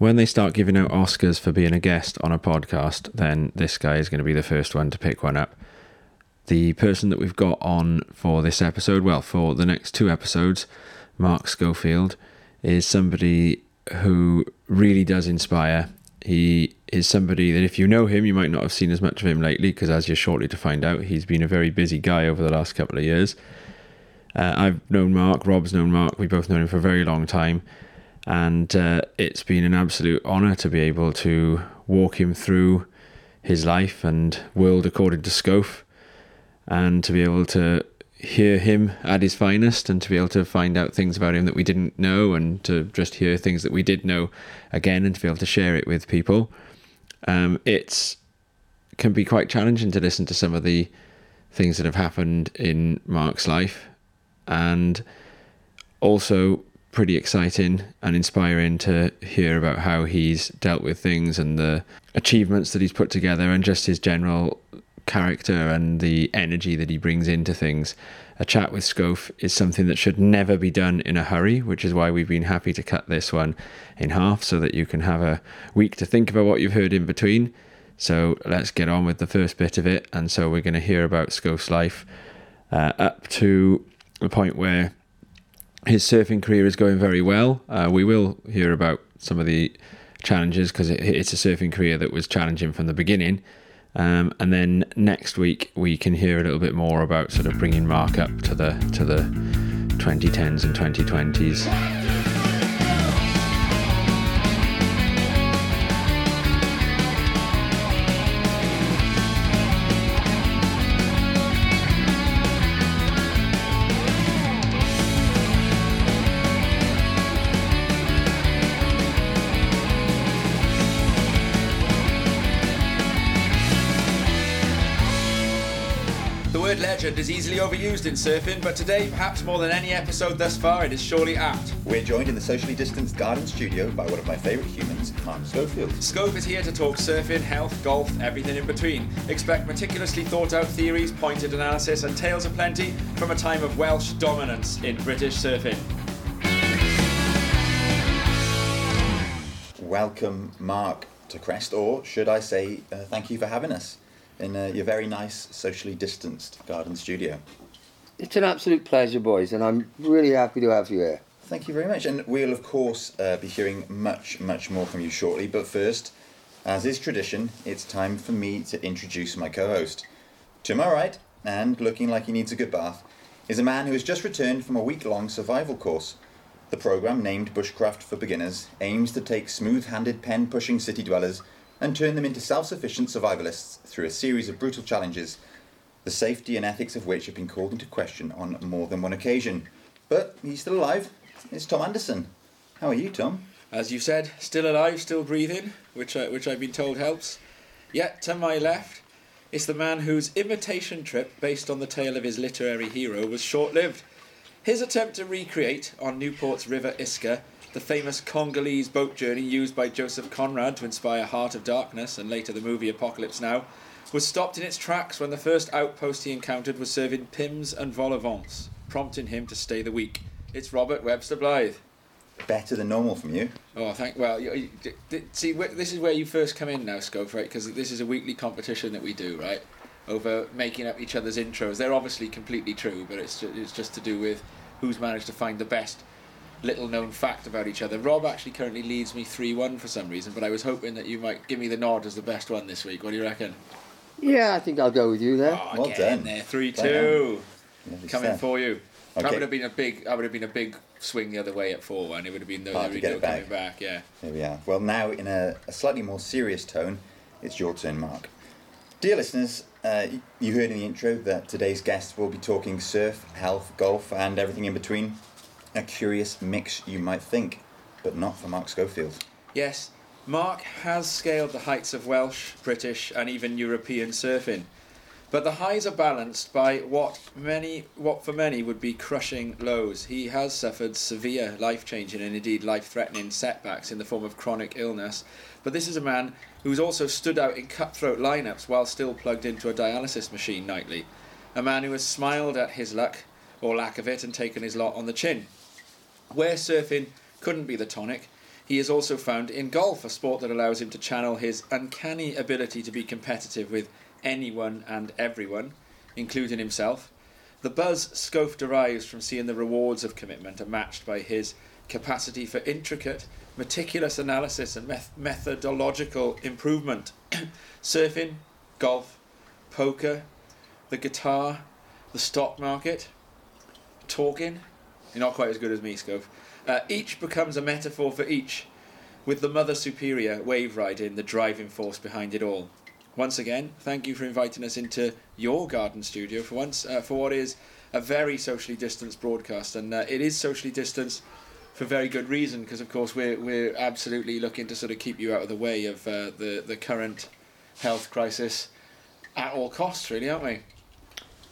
when they start giving out Oscars for being a guest on a podcast, then this guy is going to be the first one to pick one up. The person that we've got on for this episode, well, for the next two episodes, Mark Schofield, is somebody who really does inspire. He is somebody that if you know him, you might not have seen as much of him lately, because as you're shortly to find out, he's been a very busy guy over the last couple of years. Uh, I've known Mark, Rob's known Mark, we've both known him for a very long time and uh, it's been an absolute honour to be able to walk him through his life and world according to Scope, and to be able to hear him at his finest, and to be able to find out things about him that we didn't know, and to just hear things that we did know again, and to be able to share it with people. Um, it's can be quite challenging to listen to some of the things that have happened in Mark's life, and also pretty exciting and inspiring to hear about how he's dealt with things and the achievements that he's put together and just his general character and the energy that he brings into things. A chat with Scof is something that should never be done in a hurry, which is why we've been happy to cut this one in half so that you can have a week to think about what you've heard in between. So let's get on with the first bit of it. And so we're going to hear about Scof's life uh, up to the point where his surfing career is going very well. Uh, we will hear about some of the challenges because it, it's a surfing career that was challenging from the beginning. Um, and then next week we can hear a little bit more about sort of bringing Mark up to the to the 2010s and 2020s. Legend is easily overused in surfing, but today, perhaps more than any episode thus far, it is surely apt. We're joined in the socially distanced garden studio by one of my favourite humans, Mark Schofield. Scope is here to talk surfing, health, golf, everything in between. Expect meticulously thought out theories, pointed analysis, and tales aplenty from a time of Welsh dominance in British surfing. Welcome, Mark, to Crest, or should I say, uh, thank you for having us in uh, your very nice, socially distanced garden studio. It's an absolute pleasure, boys, and I'm really happy to have you here. Thank you very much. And we'll, of course, uh, be hearing much, much more from you shortly. But first, as is tradition, it's time for me to introduce my co host. To my right, and looking like he needs a good bath, is a man who has just returned from a week long survival course. The programme, named Bushcraft for Beginners, aims to take smooth handed pen pushing city dwellers and turn them into self sufficient survivalists through a series of brutal challenges, the safety and ethics of which have been called into question on more than one occasion. But he's still alive. It's Tom Anderson. How are you, Tom? As you said, still alive, still breathing, which I, which I've been told helps. Yet to my left is the man whose imitation trip, based on the tale of his literary hero, was short lived. His attempt to recreate on Newport's River Iska the famous Congolese boat journey used by Joseph Conrad to inspire Heart of Darkness and later the movie Apocalypse Now, was stopped in its tracks when the first outpost he encountered was serving Pimm's and vol au-vents, prompting him to stay the week. It's Robert Webster Blythe. Better than normal from you. Oh, thank. Well, you, you, see, this is where you first come in now, Scope, right? Because this is a weekly competition that we do, right? Over making up each other's intros. They're obviously completely true, but it's just, it's just to do with who's managed to find the best little known fact about each other. Rob actually currently leads me 3 1 for some reason, but I was hoping that you might give me the nod as the best one this week. What do you reckon? Yeah, I think I'll go with you there. Oh, well done. there, 3 2. Coming for you. Okay. That would have been a big. That would have been a big swing the other way at four one. It would have been no, Hard to get it back. back. Yeah. There we are. Well, now in a, a, slightly more serious tone, it's your turn, Mark. Dear listeners, uh, you heard in the intro that today's guest will be talking surf, health, golf, and everything in between a curious mix, you might think, but not for Mark Schofield. Yes, Mark has scaled the heights of Welsh, British, and even European surfing. But the highs are balanced by what many, what for many would be crushing lows. He has suffered severe, life-changing, and indeed life-threatening setbacks in the form of chronic illness. But this is a man who's also stood out in cutthroat lineups while still plugged into a dialysis machine nightly. A man who has smiled at his luck, or lack of it, and taken his lot on the chin. Where surfing couldn't be the tonic, He is also found in golf, a sport that allows him to channel his uncanny ability to be competitive with anyone and everyone, including himself. The buzz Scofe derives from seeing the rewards of commitment are matched by his capacity for intricate, meticulous analysis and meth- methodological improvement. Surfing, golf, poker, the guitar, the stock market, talking. You're not quite as good as me, Scove. Uh, each becomes a metaphor for each, with the Mother Superior wave riding the driving force behind it all. Once again, thank you for inviting us into your garden studio for once uh, for what is a very socially distanced broadcast, and uh, it is socially distanced for very good reason because, of course, we're we're absolutely looking to sort of keep you out of the way of uh, the the current health crisis at all costs, really, aren't we?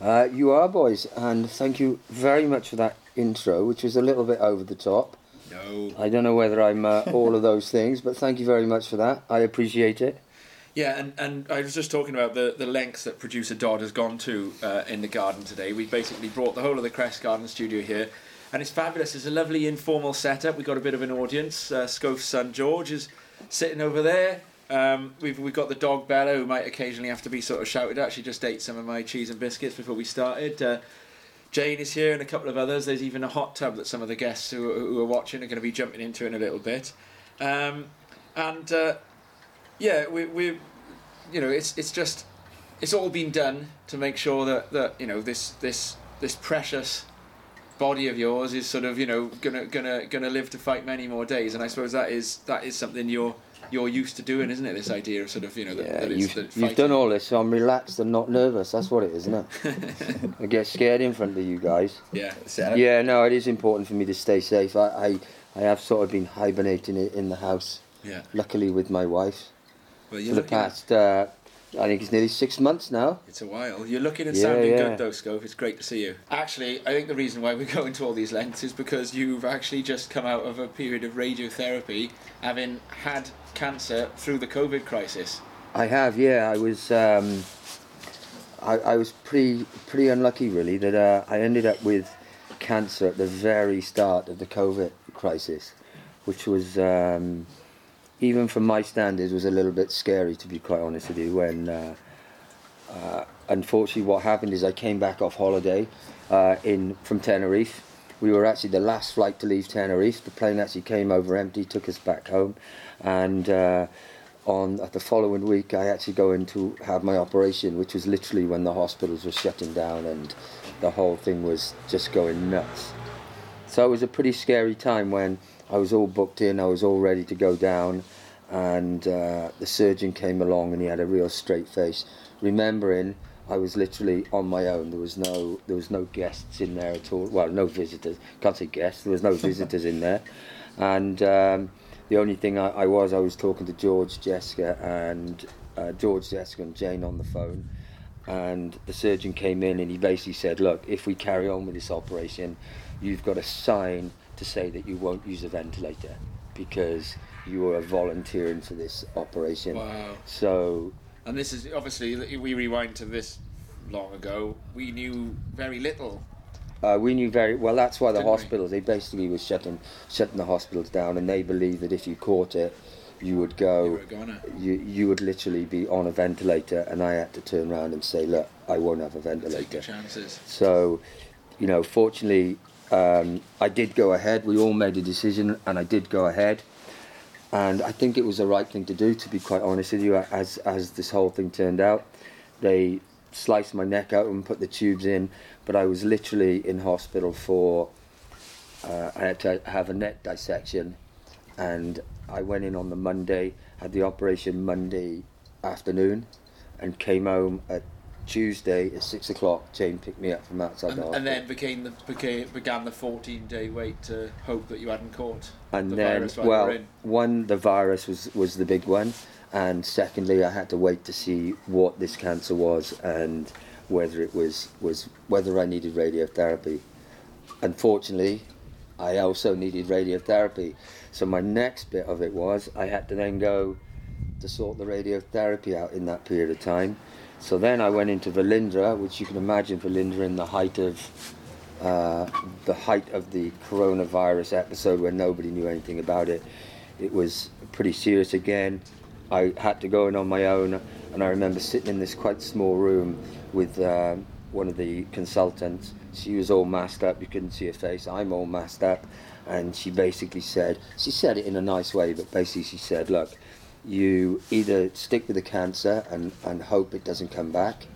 Uh, you are, boys, and thank you very much for that intro, which was a little bit over the top. No. I don't know whether I'm uh, all of those things, but thank you very much for that. I appreciate it. Yeah, and, and I was just talking about the, the lengths that producer Dodd has gone to uh, in the garden today. We basically brought the whole of the Crest Garden studio here, and it's fabulous. It's a lovely informal setup. We've got a bit of an audience. Uh, Scofe's son George is sitting over there. Um, we've we've got the dog Bella, who might occasionally have to be sort of shouted at. She just ate some of my cheese and biscuits before we started. Uh, Jane is here and a couple of others. There's even a hot tub that some of the guests who, who are watching are going to be jumping into in a little bit. Um, and uh, yeah, we we you know it's it's just it's all been done to make sure that that you know this this this precious body of yours is sort of you know gonna gonna gonna live to fight many more days. And I suppose that is that is something you're you're used to doing, isn't it? This idea of sort of you know that, Yeah, that it's you've, that you've done all this, so I'm relaxed and not nervous. That's what it is, isn't it? I get scared in front of you guys. Yeah. Yeah, no, it is important for me to stay safe. I, I, I have sort of been hibernating i- in the house, Yeah. luckily with my wife, Well, for the past, uh, I think it's nearly six months now. It's a while. You're looking and Yeah, sounding yeah. good though, Scove. It's great to see you. Actually, I think the reason why we're going to all these lengths is because you've actually just come out of a period of radiotherapy, having had cancer through the COVID crisis. I have, yeah. I was, um, I, I was pretty, pretty unlucky really that uh, I ended up with cancer at the very start of the COVID crisis, which was, um, even from my standards, was a little bit scary to be quite honest with you. When, uh, uh, unfortunately, what happened is I came back off holiday uh, in from Tenerife. We were actually the last flight to leave Tenerife. The plane actually came over empty, took us back home, and uh, on the following week, I actually go in to have my operation, which was literally when the hospitals were shutting down and the whole thing was just going nuts. So it was a pretty scary time when I was all booked in, I was all ready to go down, and uh, the surgeon came along and he had a real straight face, remembering I was literally on my own. There was no there was no guests in there at all. Well, no visitors. Can't say guests. There was no visitors in there, and um, the only thing I, I was I was talking to George, Jessica, and uh, George, Jessica, and Jane on the phone and the surgeon came in and he basically said, look, if we carry on with this operation, you've got to sign to say that you won't use a ventilator because you are volunteering for this operation. Wow. So And this is obviously we rewind to this long ago. We knew very little. uh, we knew very well. That's why the Didn't we? hospitals they basically was shutting shutting the hospitals down, and they believed that if you caught it, you would go. were. You, you would literally be on a ventilator, and I had to turn around and say, look, I won't have a Take ventilator. chances. So, you know, fortunately, um, I did go ahead. We all made a decision, and I did go ahead. And I think it was the right thing to do, to be quite honest with you, as as this whole thing turned out. They sliced my neck out and put the tubes in, but I was literally in hospital for. Uh, I had to have a neck dissection, and I went in on the Monday, had the operation Monday afternoon, and came home at Tuesday at six o'clock. Jane picked me up from outside And, the hospital. and then became the became, began the 14 day wait to hope that you hadn't caught and the then virus while well in. one the virus was was the big one and secondly i had to wait to see what this cancer was and whether it was was whether i needed radiotherapy unfortunately i also needed radiotherapy so my next bit of it was i had to then go to sort the radiotherapy out in that period of time so then i went into Velindre which you can imagine Velindre in the height of uh, the height of the coronavirus episode where nobody knew anything about it. it was pretty serious again. I had to go in on my own, and I remember sitting in this quite small room with um, one of the consultants. She was all masked up, you couldn't see her face. I'm all masked up, and she basically said, she said it in a nice way, but basically she said, look, you either stick with the cancer and, and hope it doesn't come back,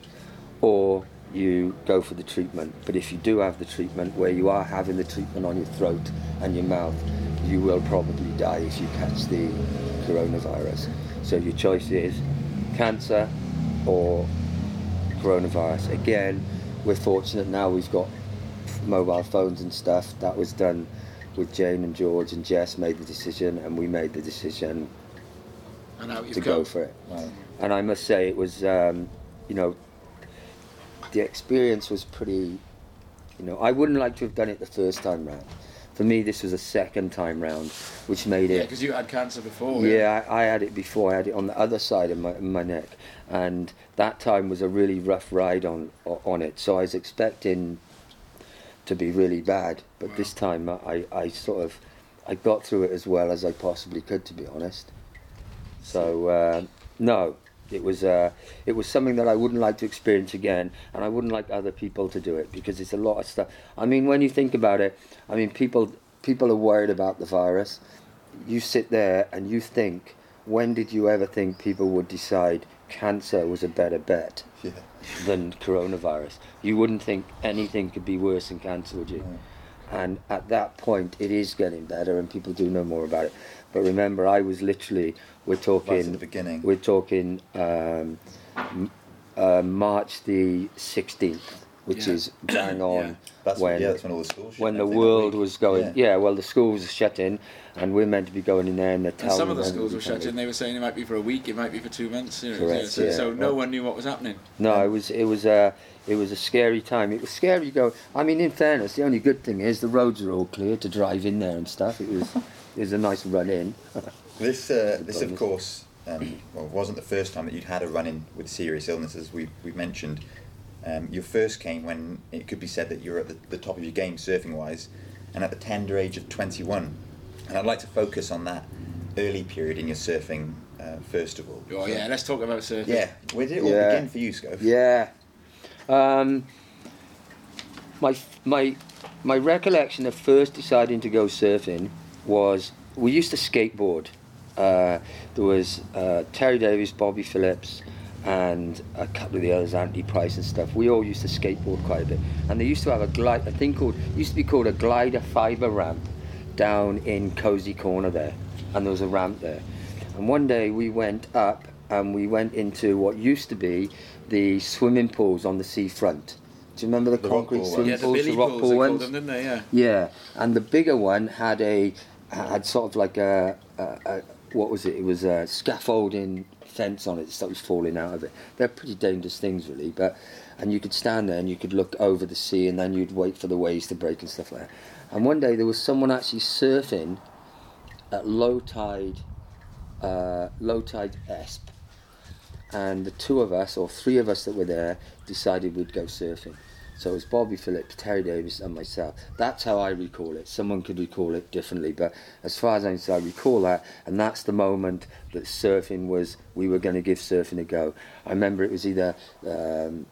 or you go for the treatment. But if you do have the treatment, where you are having the treatment on your throat and your mouth, you will probably die if you catch the coronavirus. So your choice is cancer or coronavirus. Again, we're fortunate now we've got mobile phones and stuff. That was done with Jane and George and Jess made the decision and we made the decision And out you've to go. go for it. Wow. And I must say it was, um, you know, the experience was pretty, you know, I wouldn't like to have done it the first time round. For me, this was a second time round, which made it. Yeah, because you had cancer before. yeah, I, I had it before. I had it on the other side of my, my neck, and that time was a really rough ride on on it. So I was expecting to be really bad, but Wow. this time I, I sort of I got through it as well as I possibly could, to be honest. So uh, no, it was uh, it was something that I wouldn't like to experience again, and I wouldn't like other people to do it because it's a lot of stuff. I mean, when you think about it, I mean, people people are worried about the virus. You sit there and you think, when did you ever think people would decide cancer was a better bet Yeah. than coronavirus? You wouldn't think anything could be worse than cancer, would you? No. And at that point, it is getting better, and people do know more about it. But remember, I was literally we're Right talking at the beginning. we're talking um, uh, March the 16th, which Yeah. is bang on Yeah. That's when yeah, when all the when the world was going. Yeah. Yeah. well, the schools are shut in, and we're meant to be going in there, and they're And telling some of the them schools were shut in. They were saying it might be for a week, it might be for two months. You know, Correct, so, yeah. so no one knew what was happening. No, it was it was a it was a scary time. It was scary to go. I mean, in fairness, the only good thing is the roads are all clear to drive in there and stuff. It was it was a nice run in. This, uh, this of course, um, well, wasn't the first time that you'd had a run-in with serious illnesses. We we mentioned um, your first came when it could be said that you were at the, the top of your game surfing-wise, and at the tender age of 21. And I'd like to focus on that early period in your surfing uh, first of all. Oh So- yeah, let's talk about surfing. Yeah, where did it all Yeah. begin for you, Scove? Yeah. Um, my my my recollection of first deciding to go surfing was we used to skateboard. Uh, there was uh, Terry Davis, Bobby Phillips, and a couple of the others, Anthony Price and stuff. We all used to skateboard quite a bit, and they used to have a glide, a thing called used to be called a glider fiber ramp down in Cosy Corner there, and there was a ramp there. And one day we went up and we went into what used to be the swimming pools on the seafront. Do you remember the, The concrete pool ones. swimming Yeah, the pools, Billy the rock pools, pool they ones? them, didn't they? Yeah. Yeah, and the bigger one had a had sort of like a, a, a what was it? It was a scaffolding fence on it that was falling out of it. They're pretty dangerous things, really. But and you could stand there and you could look over the sea, and then you'd wait for the waves to break and stuff like that. And one day there was someone actually surfing at low tide, uh, low tide Esp, and the two of us or three of us that were there decided we'd go surfing. So it was Bobby Phillips, Terry Davis, and myself. That's how I recall it. Someone could recall it differently, but as far as I'm concerned, I recall that, and that's the moment that surfing was. We were going to give surfing a go. I remember it was either um,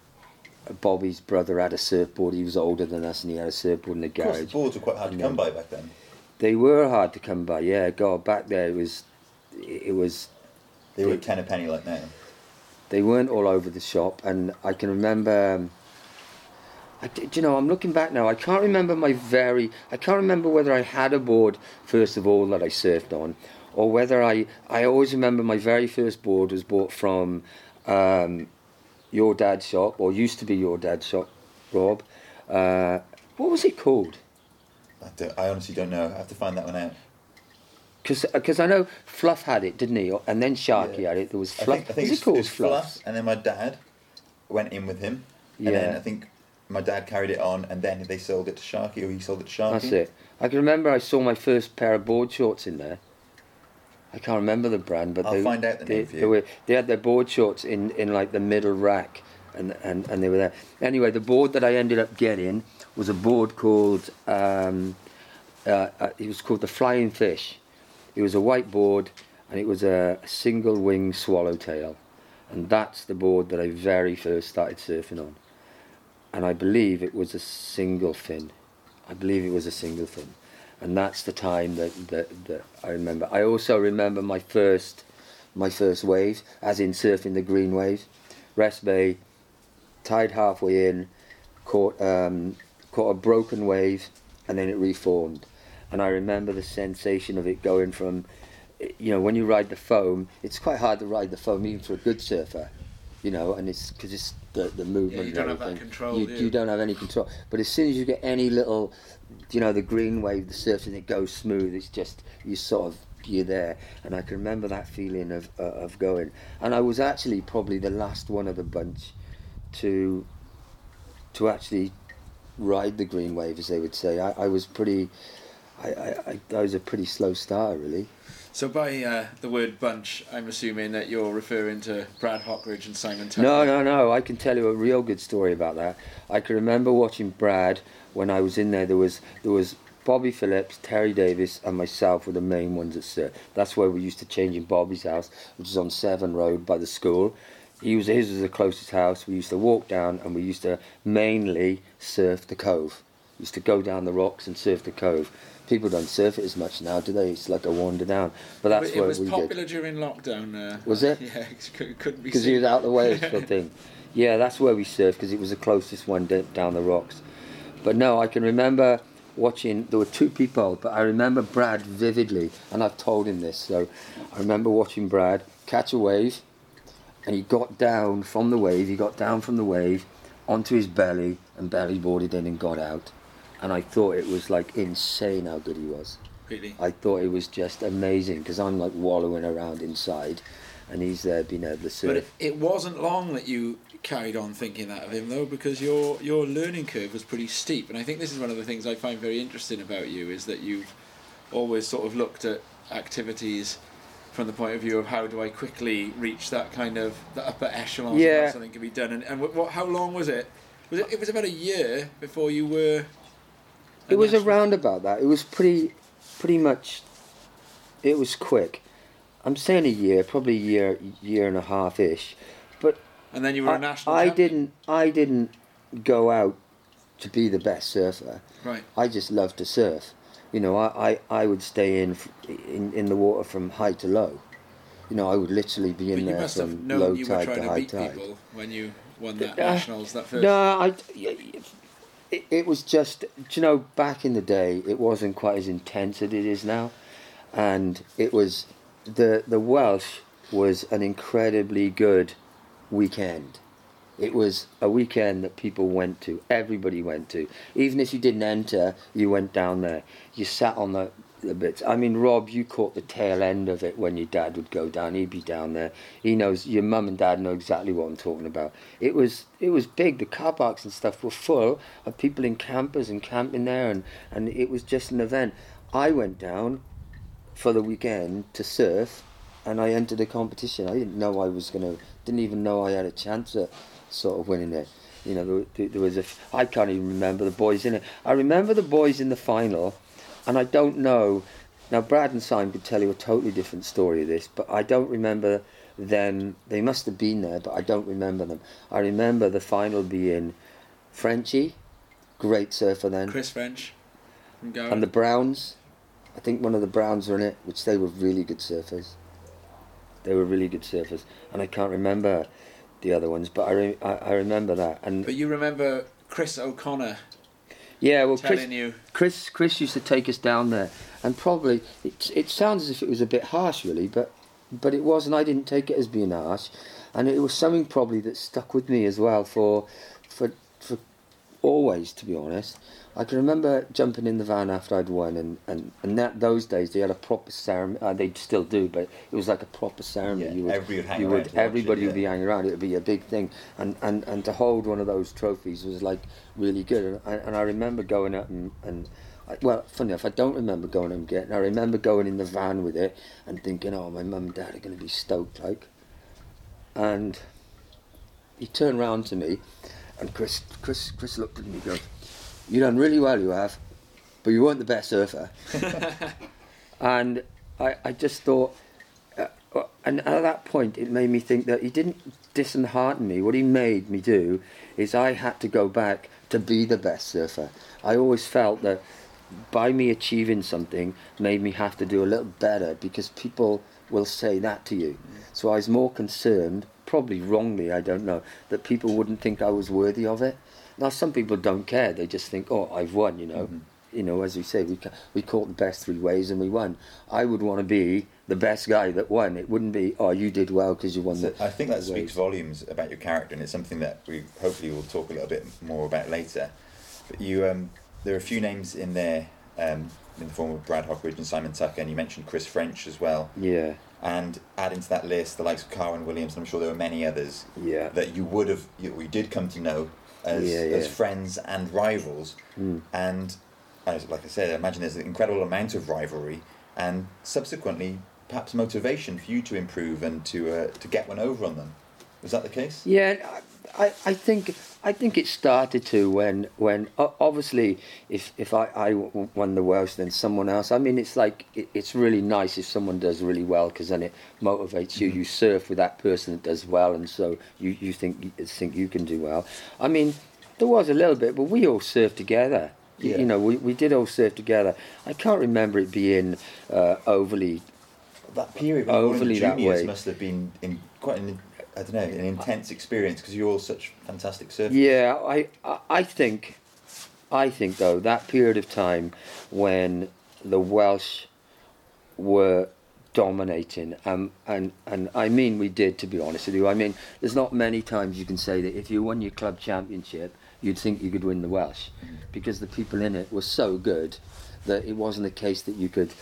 Bobby's brother had a surfboard. He was older than us, and he had a surfboard in the Of course, garage. boards were quite hard to come by back then. They were hard to come by. Yeah, God, back there it was. It was They were They- ten a penny like now. they weren't all over the shop and i can remember um, I, do you know i'm looking back now i can't remember my very i can't remember whether i had a board first of all that i surfed on or whether i i always remember my very first board was bought from um, your dad's shop or used to be your dad's shop rob uh, what was it called I, don't- I honestly don't know. I have to find that one out. because I know Fluff had it, didn't he? And then Sharky Yeah. had it. There was I Fluff. think, I think was it called it's Fluff? Fluff, and then my dad went in with him, and Yeah. then I think my dad carried it on, and then they sold it to Sharky, or he sold it to Sharky. That's it. I can remember I saw my first pair of board shorts in there. I can't remember the brand, but I'll they, find out the they, name for they were they had their board shorts in, in like the middle rack, and, and and they were there. Anyway, the board that I ended up getting was a board called um, uh, uh, it was called the Flying Fish, it was a white board, and it was a single wing swallowtail, and that's the board that I very first started surfing on. And I believe it was a single fin. I believe it was a single fin, and that's the time that that, that I remember. I also remember my first my first wave, as in surfing the green waves. Rest Bay, tide halfway in, caught um, caught a broken wave, and then it reformed. And I remember the sensation of it going from, you know, when you ride the foam, it's quite hard to ride the foam even for a good surfer, you know, and it's because it's the, the movement. Yeah, you don't and have that control, You, do you? you don't have any control. But as soon as you get any little, you know, the green wave, the surfing, it goes smooth. It's just you sort of you're there, and I can remember that feeling of uh, of going. And I was actually probably the last one of the bunch to to actually ride the green wave, as they would say. I, I was pretty. I, I, I was a pretty slow starter, really. So by uh, the word bunch, I'm assuming that you're referring to Brad Hockridge and Simon Tucker. No, no, no. I can tell you a real good story about that. I can remember watching Brad when I was in there. There was there was Bobby Phillips, Terry Davis, and myself were the main ones at surf. That's where we used to change in Bobby's house, which is on Severn Road by the school. He was his was the closest house. We used to walk down, and we used to mainly surf the cove. We used to go down the rocks and surf the cove. People don't surf it as much now, do they? It's like a wander down. But that's it what was we popular did. during lockdown. Uh, Was it? Yeah, it couldn't be Because he was out the way sort of thing. Yeah, that's where we surfed because it was the closest one down the rocks. But no, I can remember watching. There were two people, but I remember Brad vividly, and I've told him this. So I remember watching Brad catch a wave, and he got down from the wave. He got down from the wave onto his belly and belly boarded in and got out. And I thought it was like insane how good he was. Really. I thought it was just amazing because I'm like wallowing around inside, and he's there being able to surf. But it, it wasn't long that you carried on thinking that of him, though, because your your learning curve was pretty steep. And I think this is one of the things I find very interesting about you is that you've always sort of looked at activities from the point of view of how do I quickly reach that kind of the upper echelon Yeah. something can be done. And, and what, what, how long was it? Was it? It was about a year before you were. A It was around about that. It was pretty, pretty much. It was quick. I'm saying a year, probably a year, year and a half ish. But And then you were a I, national. I champion. didn't, I didn't go out to be the best surfer. Right. I just loved to surf. You know, I, I, I would stay in, in in the water from high to low. You know, I would literally be in there from low tide to high tide. when you won that Uh, nationals. That first. No, I. It, was just, you know, back in the day, it wasn't quite as intense as it is now, and it was the the Welsh was an incredibly good weekend. It was a weekend that people went to. Everybody went to. Even if you didn't enter, you went down there. You sat on the, the bits. I mean, Rob, you caught the tail end of it when your dad would go down. He'd be down there. He knows. Your mum and dad know exactly what I'm talking about. It was it was big. The car parks and stuff were full of people in campers and camping there, and and it was just an event. I went down for the weekend to surf, and I entered a competition. I didn't know I was gonna. Didn't even know I had a chance at sort of winning it. You know, there, there, there was a. I can't even remember the boys in it. I remember the boys in the final, and I don't know. Now Brad and Simon could tell you a totally different story of this, but I don't remember them. They must have been there, but I don't remember them. I remember the final being Frenchie, great surfer then, Chris French and the Browns. I think one of the Browns were in it, which they were really good surfers. They were really good surfers, and I can't remember the other ones, but I, re- I, I remember that. And But you remember Chris O'Connor yeah, well, Chris, Chris, Chris used to take us down there, and probably it, it sounds as if it was a bit harsh, really, but but it was, and I didn't take it as being harsh, and it was something probably that stuck with me as well for for for always, to be honest. I can remember jumping in the van after I'd won, and, and, and that those days they had a proper ceremony. Uh, they still do, but it was like a proper ceremony. Yeah, you would, everybody would hang you around would, to it, everybody would be hanging around. It would be a big thing, and, and, and to hold one of those trophies was like really good. And I, and I remember going up and, and I, well, funny enough, I don't remember going and getting. I remember going in the van with it and thinking, oh, my mum and dad are going to be stoked, like. And he turned round to me, and Chris, Chris, Chris looked at me and goes, "You done really well, you have, but you weren't the best surfer." and I, I just thought, uh, and at that point, it made me think that he didn't dishearten me. What he made me do is I had to go back to be the best surfer. I always felt that by me achieving something made me have to do a little better because people will say that to you. So I was more concerned, probably wrongly, I don't know, that people wouldn't think I was worthy of it. Now some people don't care; they just think, "Oh, I've won," you know. You know, as we say, we we caught the best three ways and we won. I would want to be the best guy that won. It wouldn't be, "Oh, you did well because you won." So the, I think that speaks waves." volumes about your character, and it's something that we hopefully will talk a little bit more about later. But you, um, there are a few names in there um, in the form of Brad Hockridge and Simon Tucker, and you mentioned Chris French as well. Yeah, And add into that list, the likes of Carwyn Williams, and I'm sure there were many others yeah, that you would have, you, we did come to know as, Yeah, as friends and rivals. Mm. And as, like I said, I imagine there's an incredible amount of rivalry, and subsequently perhaps motivation for you to improve and to uh, to get one over on them. Was that the case? Yeah, I, I- think I think it started to when when obviously if if I, I won the Welsh then someone else. I mean, it's like it, it's really nice if someone does really well because then it motivates you. You surf with that person that does well, and so you you think you think you can do well. I mean, there was a little bit, but we all surfed together. You- Yeah. You know, we, we did all surf together. I can't remember it being uh, overly That period when you were in Overly the that way. must have been in quite an I don't know an intense experience because you're all such fantastic surfers. Yeah, I, I, think, I think though that period of time when the Welsh were dominating, um, and and I mean we did to be honest with you. I mean, there's not many times you can say that if you won your club championship, you'd think you could win the Welsh, because the people in it were so good that it wasn't a case that you could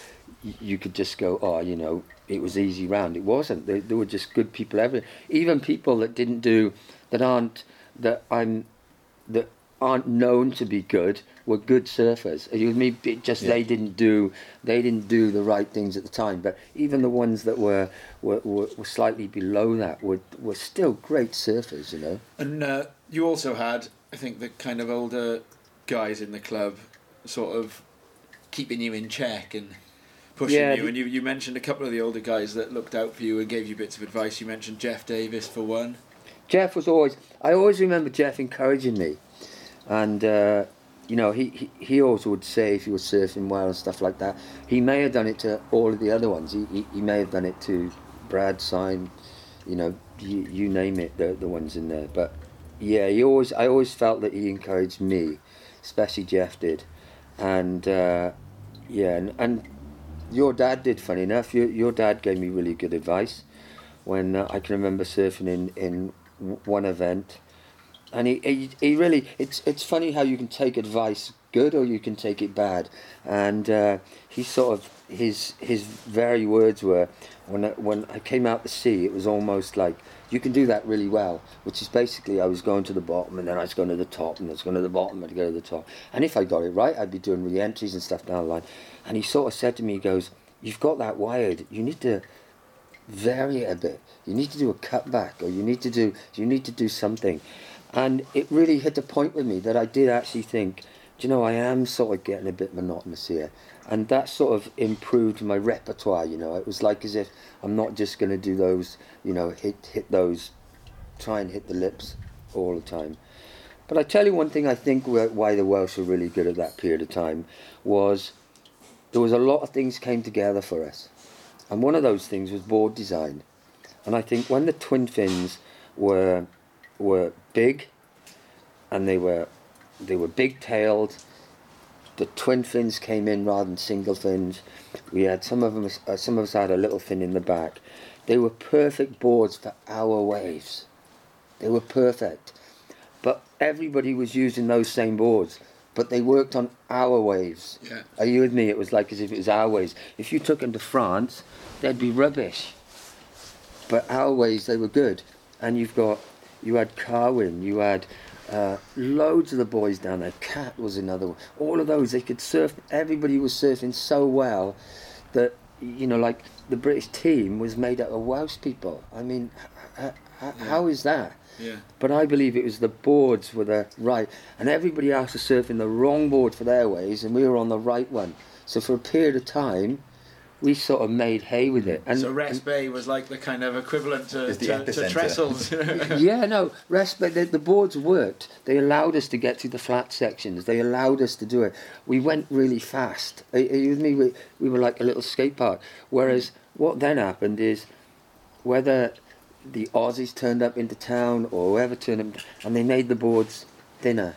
you could just go, oh, you know, it was easy round. It wasn't. There, there were just good people everywhere. Even people that didn't do, that aren't, that I'm, that aren't known to be good were good surfers. You with me? It just Yeah. they didn't do, they didn't do the right things at the time. But even the ones that were were, were, were slightly below that were were still great surfers. You know. And uh, you also had, I think, the kind of older guys in the club sort of keeping you in check and pushing Yeah, you. And you, you mentioned a couple of the older guys that looked out for you and gave you bits of advice. You mentioned Jeff Davis for one. Jeff was always. I always remember Jeff encouraging me, and uh, you know he, he he always would say if you were surfing well and stuff like that. He may have done it to all of the other ones. He he, he may have done it to Brad, Syme, you know, you, you name it, the the ones in there. But yeah, he always. I always felt that he encouraged me, especially Jeff did, and uh, yeah, and, and your dad did. Funny enough, your your dad gave me really good advice when uh, I can remember surfing in in one event, and he, he he really it's it's funny how you can take advice good or you can take it bad, and uh, he sort of his his very words were when I, when I came out the sea it was almost like you can do that really well, which is basically I was going to the bottom and then I was going to the top and I was going to the bottom and I'd go to the top, and if I got it right I'd be doing re-entries and stuff down the line, and he sort of said to me he goes you've got that wired you need to vary it a bit. You need to do a cutback, or you need to do you need to do something, and it really hit the point with me that I did actually think, do you know, I am sort of getting a bit monotonous here, and that sort of improved my repertoire. You know, it was like as if I'm not just going to do those, you know, hit hit those, try and hit the lips all the time. But I tell you one thing, I think why the Welsh were really good at that period of time was there was a lot of things came together for us. And one of those things was board design. And I think when the twin fins were were big and they were they were big tailed, the twin fins came in rather than single fins. We had some of them uh, some of us had a little fin in the back. They were perfect boards for our waves. They were perfect. But everybody was using those same boards. But they worked on our waves. Yeah. Are you with me? It was like as if it was our waves. If you took them to France, they'd be rubbish. But our waves, they were good. And you've got, you had Carwyn, you had uh, loads of the boys down there. Cat was another one. All of those, they could surf. Everybody was surfing so well that, you know, like the British team was made up of Welsh people. I mean, h- h- h- how is that? Yeah. But I believe it was the boards were the right, and everybody else was surfing the wrong board for their ways, and we were on the right one. So for a period of time, we sort of made hay with it. And so Rest Bay was like the kind of equivalent to, to, to. Trestles. yeah, no, rest, Bay, the, the boards worked. They allowed us to get through the flat sections. They allowed us to do it. We went really fast. Are, are you with me? We, we were like a little skate park. Whereas what then happened is whether the Aussies turned up into town or whoever turned up, and they made the boards thinner.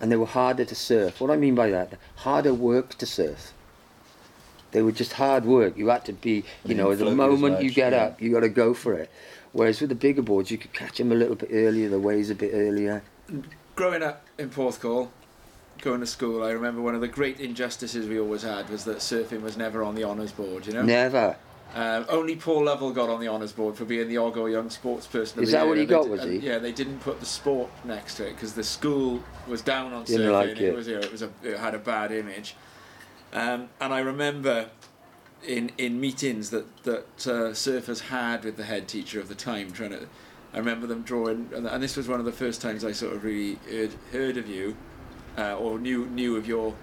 And they were harder to surf. What I mean by that, harder work to surf. They were just hard work. You had to be, you know, the float as moment you get yeah. up, you got to go for it. Whereas with the bigger boards, you could catch them a little bit earlier, the waves a bit earlier. Growing up in Porthcawl, going to school, I remember one of the great injustices we always had was that surfing was never on the honours board. You know, Never. Um, only Paul Lovell got on the honours board for being the Ogwr Young Sports Person. of Is the that year, what he got, was he? Yeah, they didn't put the sport next to it because the school was down on Didn't surfing. like it. was, you know, it was a, it had a bad image. Um, and I remember in in meetings that that uh, surfers had with the head teacher of the time, trying to. I remember them drawing, and, and this was one of the first times I sort of really heard, heard of you, uh, or knew knew of your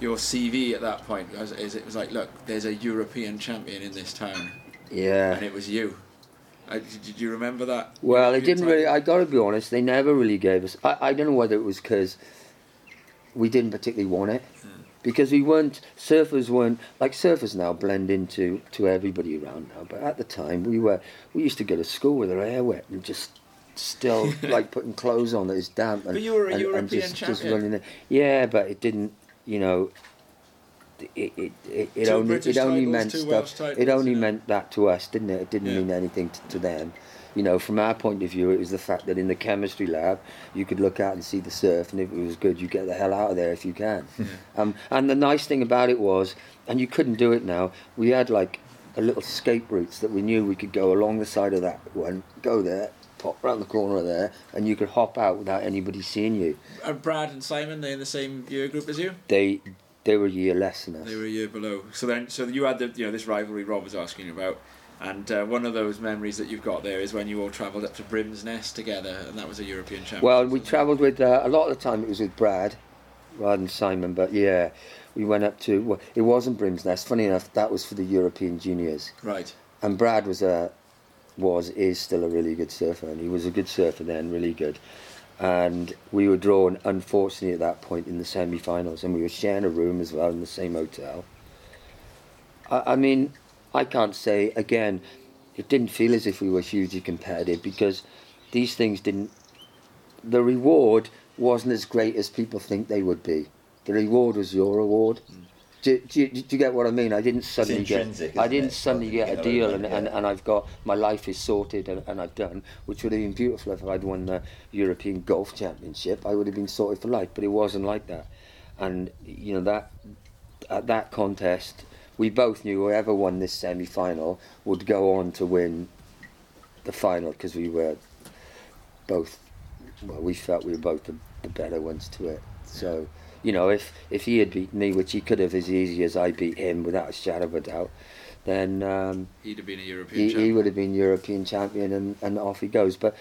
your CV at that point. As, as it was like, look, there's a European champion in this town, Yeah. and it was you. Uh, did, did you remember that? Well, it didn't really. I got to be honest. They never really gave us. I, I don't know whether it was because we didn't particularly want it, because we weren't surfers weren't like surfers now blend into to everybody around now. But at the time, we were. We used to go to school with our hair wet and just still like putting clothes on that is damp. And, But you were a and, European and just, just champion. running it. Yeah, but it didn't. You know. It, it, it, it only British it only titles, meant stuff. Welsh it only you know. meant that to us, didn't it? It didn't Yeah. mean anything to, to them. You know, from our point of view, it was the fact that in the chemistry lab, you could look out and see the surf, and if it was good, you get the hell out of there if you can. um, and the nice thing about it was, and you couldn't do it now. We had like a little escape routes that we knew we could go along the side of that one, go there, pop round the corner there, and you could hop out without anybody seeing you. And Brad and Simon, they're in the same year group as you. They they were a year less than us. They were a year below. So then, so you had the you know this rivalry Rob was asking you about, and uh, one of those memories that you've got there is when you all travelled up to Brims Ness together, and that was a European championship. Well, we travelled with uh, a lot of the time. It was with Brad, rather than Simon. But yeah, we went up to. Well, it wasn't Brims Ness. Funny enough, that was for the European juniors. Right. And Brad was a was is still a really good surfer, and he was a good surfer then, really good. And we were drawn, unfortunately, at that point in the semi-finals, and we were sharing a room as well in the same hotel. I, I mean, I can't say again. It didn't feel as if we were hugely competitive because these things didn't. The reward wasn't as great as people think they would be. The reward was your reward. Mm. Do, do, you- do you get what I mean? I didn't suddenly get. I didn't it? suddenly get a deal, and, and, and I've got my life is sorted, and, and I've done, which would have been beautiful if I'd won the European Golf Championship. I would have been sorted for life, but it wasn't like that. And you know that at that contest, we both knew whoever won this semi-final would go on to win the final because we were both. Well, we felt we were both the, the better ones to it. So, you know, if if he had beaten me, which he could have as easy as I beat him without a shadow of a doubt, then um, He'd have been a European he, he champion. would have been European champion, and, and off he goes. But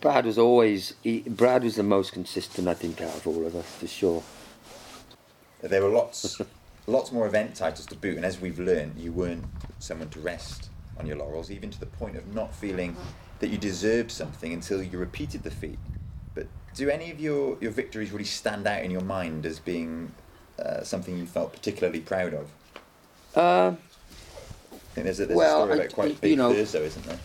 Brad was always he, Brad was the most consistent, I think, out of all of us for sure. There were lots, lots more event titles to boot, and as we've learned, you weren't someone to rest on your laurels, even to the point of not feeling that you deserved something until you repeated the feat. Do any of your, your victories really stand out in your mind as being uh, something you felt particularly proud of? Um, I think there's a, there's Well, a story about quite you big know- Thurso, isn't there?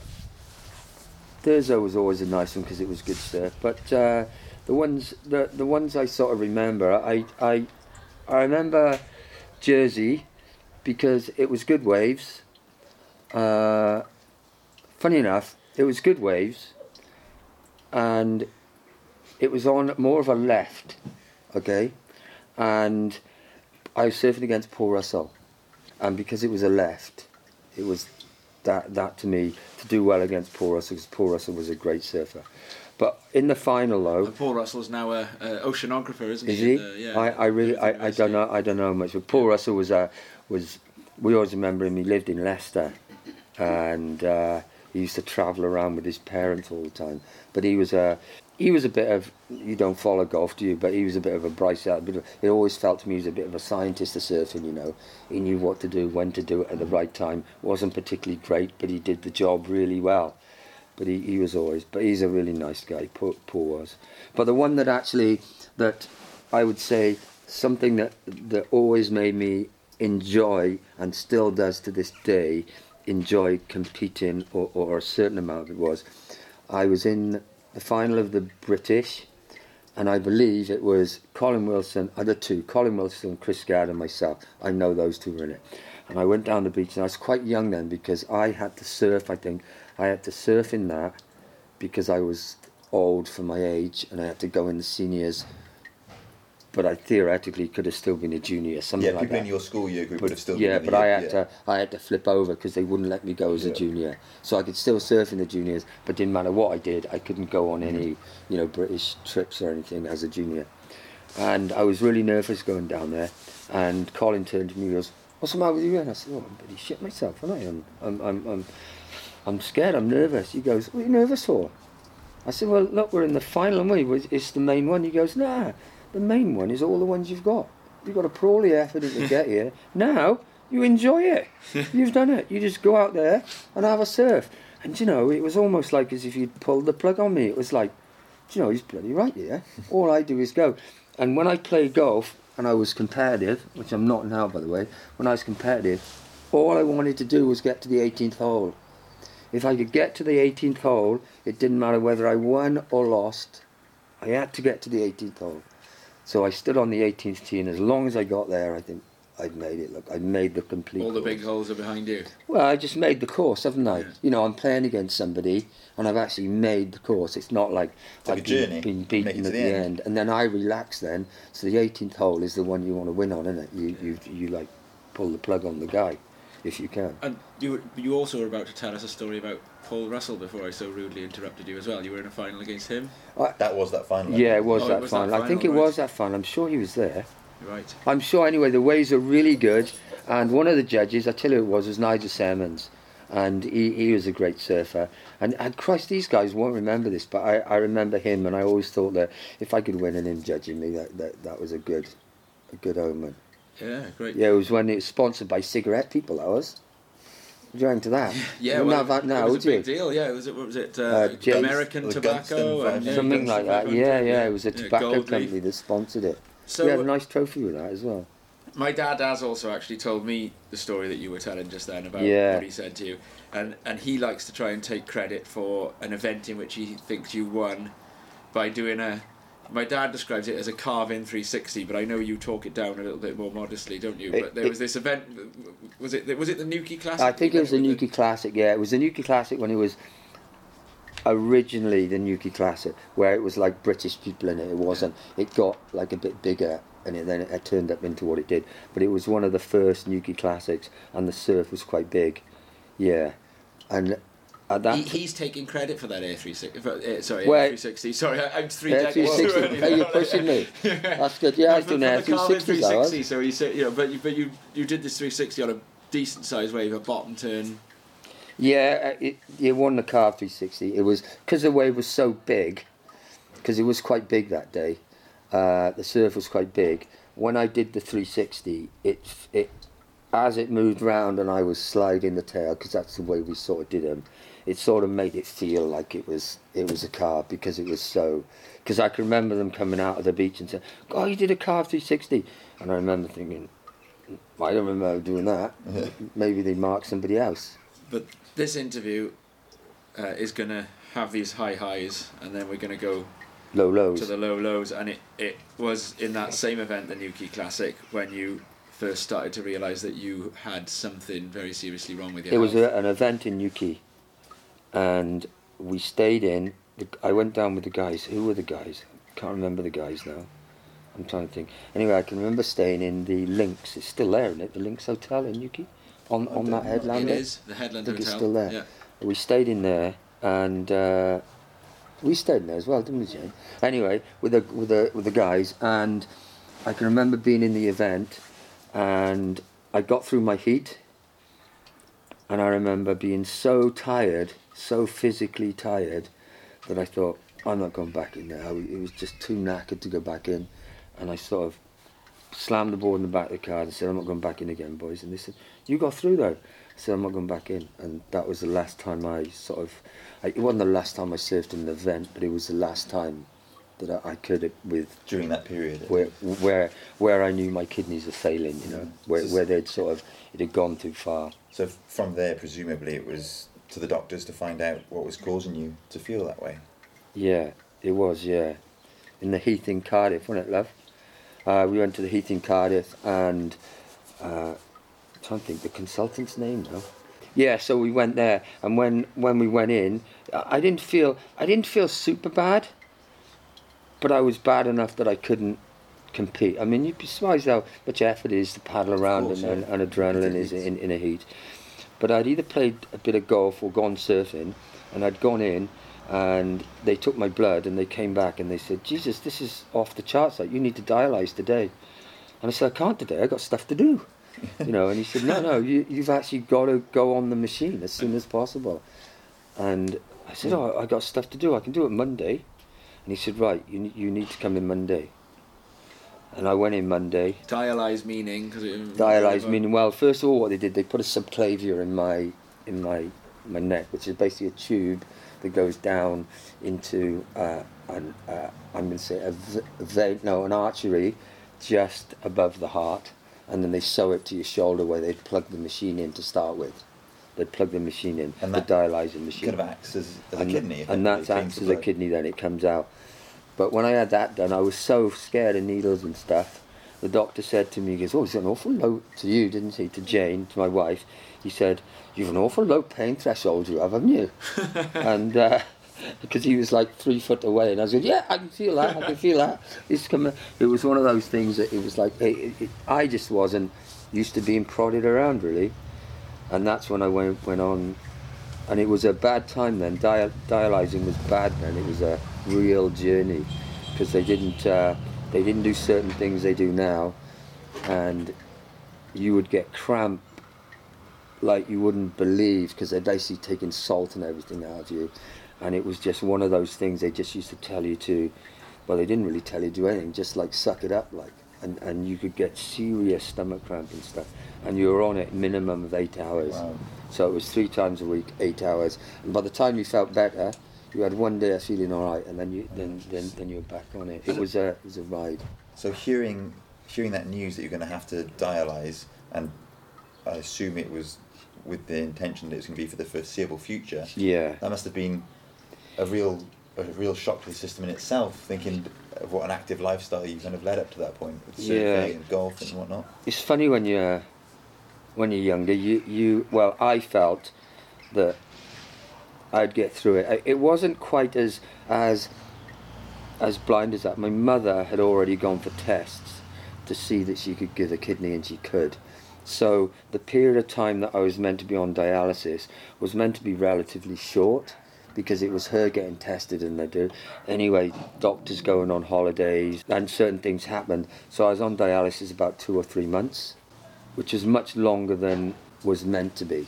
Thurso was always a nice one because it was good surf. But uh, the ones the the ones I sort of remember, I I I remember Jersey because it was good waves. Uh, funny enough, it was good waves, and it was on more of a left, okay, and I was surfing against Paul Russell, and because it was a left, it was that that to me to do well against Paul Russell because Paul Russell was a great surfer. But in the final though, And Paul Russell's now a, a oceanographer, isn't is he? he? Uh, yeah. I, I really I, I don't know I don't know much. But Paul Russell was a was we always remember him. He lived in Leicester, and uh, he used to travel around with his parents all the time. But he was a he was a bit of you don't follow golf, do you? But he was a bit of a Bryce. Bit of, it always felt to me he was a bit of a scientist of surfing. You know, he knew what to do, when to do it at the right time. wasn't particularly great, but he did the job really well. But he, he was always. But he's a really nice guy. Paul was. But the one that actually that I would say something that that always made me enjoy and still does to this day enjoy competing or, or a certain amount of it was I was in the final of the British and I believe it was Colin Wilson, other two, Colin Wilson, and Chris Gadd and myself. I know those two were in it. And I went down the beach and I was quite young then because I had to surf, I think. I had to surf in that because I was old for my age and I had to go in the seniors but I theoretically could have still been a junior, something Yeah, like people that. in your school year group But- would have still yeah, but I year- had yeah. to I had to flip over because they wouldn't let me go as a junior. So I could still surf in the juniors, but didn't matter what I did, I couldn't go on any mm-hmm. you know British trips or anything as a junior. And I was really nervous going down there. And Colin turned to me and goes, "What's the matter with you?" And I said, "Oh, I'm bloody shit myself, aren't I? I'm I'm I'm I'm, I'm scared. I'm nervous." He goes, "What are you nervous for?" I said, "Well, look, we're in the final, and we it's the main one." He goes, "Nah, the main one is all the ones you've got. You've got to all the effort in to get here. Now you enjoy it. You've done it. You just go out there and have a surf." And you know, it was almost like as if you'd pulled the plug on me. It was like, "Do you know, he's bloody right here. All I do is go. And when I played golf and I was competitive, which I'm not now, by the way, when I was competitive, all I wanted to do was get to the 18th hole. If I could get to the 18th hole, it didn't matter whether I won or lost. I had to get to the 18th hole. So I stood on the 18th tee, and as long as I got there, I think I'd made it. Look, I'd made the complete. All the course. big holes are behind you. Well, I just made the course, haven't I? Yeah. You know, I'm playing against somebody, and I've actually made the course. It's not like like I've a journey. been, been beaten at the the, end. end. and then I relax. Then, so the 18th hole is the one you want to win on, isn't it? You you you like pull the plug on the guy, if you can. And you, you also were about to tell us a story about Paul Russell before I so rudely interrupted you as well. You were in a final against him. That was that final. Yeah, it was Oh, it that was that final. I think it right. was that final. I'm sure he was there. Right. I'm sure anyway. The waves are really good, and one of the judges, I tell you, who it was was Nigel Simmons, and he, he was a great surfer. And, and Christ, these guys won't remember this, but I, I remember him, and I always thought that if I could win and him judging me, that, that, that was a good, a good omen. Yeah, great. Yeah, it was when it was sponsored by cigarette people. That was. You into that? Yeah, you well, have that it now, was a would you? big deal. Yeah, was it? What was it? Uh, Uh, James- American Tobacco and five- Something like that. Yeah, yeah. It was a Yeah, tobacco company Leaf. that sponsored it. So we had a nice trophy with that as well. my dad has also actually told me the story that you were telling just then about Yeah. what he said to you, and and he likes to try and take credit for an event in which he thinks you won by doing a. My dad describes it as a carve-in 360, but I know you talk it down a little bit more modestly, don't you? It- but there it- was this event. Was it? Was it the Nuki Classic? I think it was the Nuki Classic. Yeah, it was the Nuki Classic when it was originally the Nuki Classic, where it was like British people in it. It wasn't. It got like a bit bigger, and it, then it turned up into what it did. But it was one of the first Nuki Classics, and the surf was quite big. Yeah, and He, he's taking credit for that Air 360. For, uh, sorry, Well- Air 360. Sorry, I'm three decades too early. Oh, you're pushing me. That's good. Yeah, I was For- doing for Air the Carlin 360s. I was. 360. So he said, you know, but you, but you you did this 360 on a decent sized wave, a bottom turn. Yeah, uh, it, it won the car 360. It was because the wave was so big, because it was quite big that day. Uh, the surf was quite big. When I did the 360, it it as it moved round and I was sliding the tail because that's the way we sort of did them. It sort of made it feel like it was it was a car because it was so. Because I can remember them coming out of the beach and saying, "Oh, you did a car 360," and I remember thinking, "I don't remember doing that. Maybe they marked somebody else." But this interview uh, is going to have these high highs, and then we're going to go Low lows. to the low lows. And it, it was in that same event, the Nuki Classic, when you first started to realise that you had something very seriously wrong with your It was a, an event in Newquay, and we stayed in. The, I went down with the guys. Who were the guys? Can't remember the guys now. I'm trying to think. Anyway, I can remember staying in the Lynx. It's still there, isn't it? The Lynx Hotel in Newquay, on I on that headland. It is the Headland I think Hotel. it's still there. Yeah. We stayed in there, and uh, we stayed in there as well, didn't we, Jane? Anyway, with the with the with the guys, and I can remember being in the event, and I got through my heat, and I remember being so tired, so physically tired, that I thought I'm not going back in there. It was just too knackered to go back in, and I sort of slammed the board in the back of the car and said, "I'm not going back in again, boys." And they said, "You got through though." I said, "I'm not going back in," and that was the last time I sort of. I, it wasn't the last time I surfed in an event, but it was the last time that I, I could with During that period. where where where I knew my kidneys were failing. You know, where where they'd sort of it had gone too far. So from there, presumably, it was to the doctors to find out what was causing you to feel that way. Yeah, it was, yeah. In the Heath in Cardiff, wasn't it, love? Uh, we went to the Heath in Cardiff and uh, I'm trying to think the consultant's name now. Yeah, so we went there, and when when we went in, I didn't feel I didn't feel super bad, but I was bad enough that I couldn't compete. I mean, you'd be surprised how much effort it is to paddle around course, and, yeah. and, and adrenaline is in, in a heat. But I'd either played a bit of golf or gone surfing, and I'd gone in, and they took my blood, and they came back and they said, "Jesus, this is off the charts. Like you need to dialyse today." And I said, "I can't today. I got stuff to do." you know, and he said, "No, no, you, you've actually got to go on the machine as soon as possible." And I said, hmm. "Oh, I got stuff to do. I can do it Monday." And he said, "Right, you you need to come in Monday." And I went in Monday. Dialyze meaning because it Dialyze meaning well. First of all, what they did, they put a subclavia in my in my my neck, which is basically a tube that goes down into uh, an uh, I'm going to say a v- vein, no, an artery just above the heart, and then they sew it to your shoulder where they plug the machine in to start with. They'd plug the machine in, And the that dialyzing machine Kind of acts as, as a and, kidney. and that acts as a kidney then it comes out but when I had that done I was so scared of needles and stuff. The doctor said to me he goes oh he's an awful low to you didn't he? To Jane to my wife. He said you've an awful low pain threshold you have haven't you? And uh, because he was like three foot away. And I said yeah I can feel that I can feel that. It's coming it was one of those things that it was like it, it, I just wasn't used to being prodded around really. And that's when I went went on. And it was a bad time then. Dial- dialyzing was bad then. It was a real journey because they didn't uh, they didn't do certain things they do now, and you would get cramp like you wouldn't believe because they're basically taking salt and everything out of you, and it was just one of those things they just used to tell you to. Well, they didn't really tell you to do anything, just like suck it up, like, and and you could get serious stomach cramp and stuff, and you were on it minimum of eight hours. Wow. So it was three times a week, eight hours. And by the time you felt better, you had one day of feeling all right, and then you then then, then you were back on it. It was a it was a ride. So hearing hearing that news that you're going to have to dialyse, and I assume it was with the intention that it's going to be for the foreseeable future. Yeah. That must have been a real a real shock to the system in itself. Thinking of what an active lifestyle you kind of led up to that point with surfing Yeah. and golf and whatnot. It's funny when you're when you're younger. You you well, I felt that I'd get through it. It wasn't quite as as as blind as that. My mother had already gone for tests to see that she could give a kidney, and she could. So the period of time that I was meant to be on dialysis was meant to be relatively short because it was her getting tested and they do. Anyway, doctors going on holidays and certain things happened. So I was on dialysis about two or three months, which is much longer than was meant to be.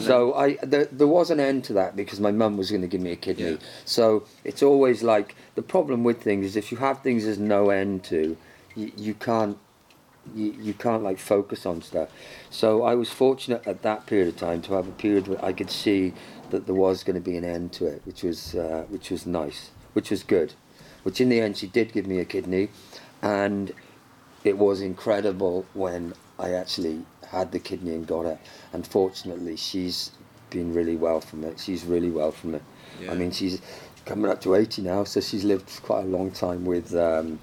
So I there, there was an end to that because my mum was going to give me a kidney. Yeah. So it's always like the problem with things is if you have things there's no end to, you, you can't you, you can't like focus on stuff. So I was fortunate at that period of time to have a period where I could see that there was going to be an end to it, which was uh, which was nice, which was good. Which in the end she did give me a kidney, and it was incredible when I actually had the kidney and got it. And fortunately, she's been really well from it. She's really well from it. Yeah. I mean, she's coming up to 80 now, so she's lived quite a long time with um,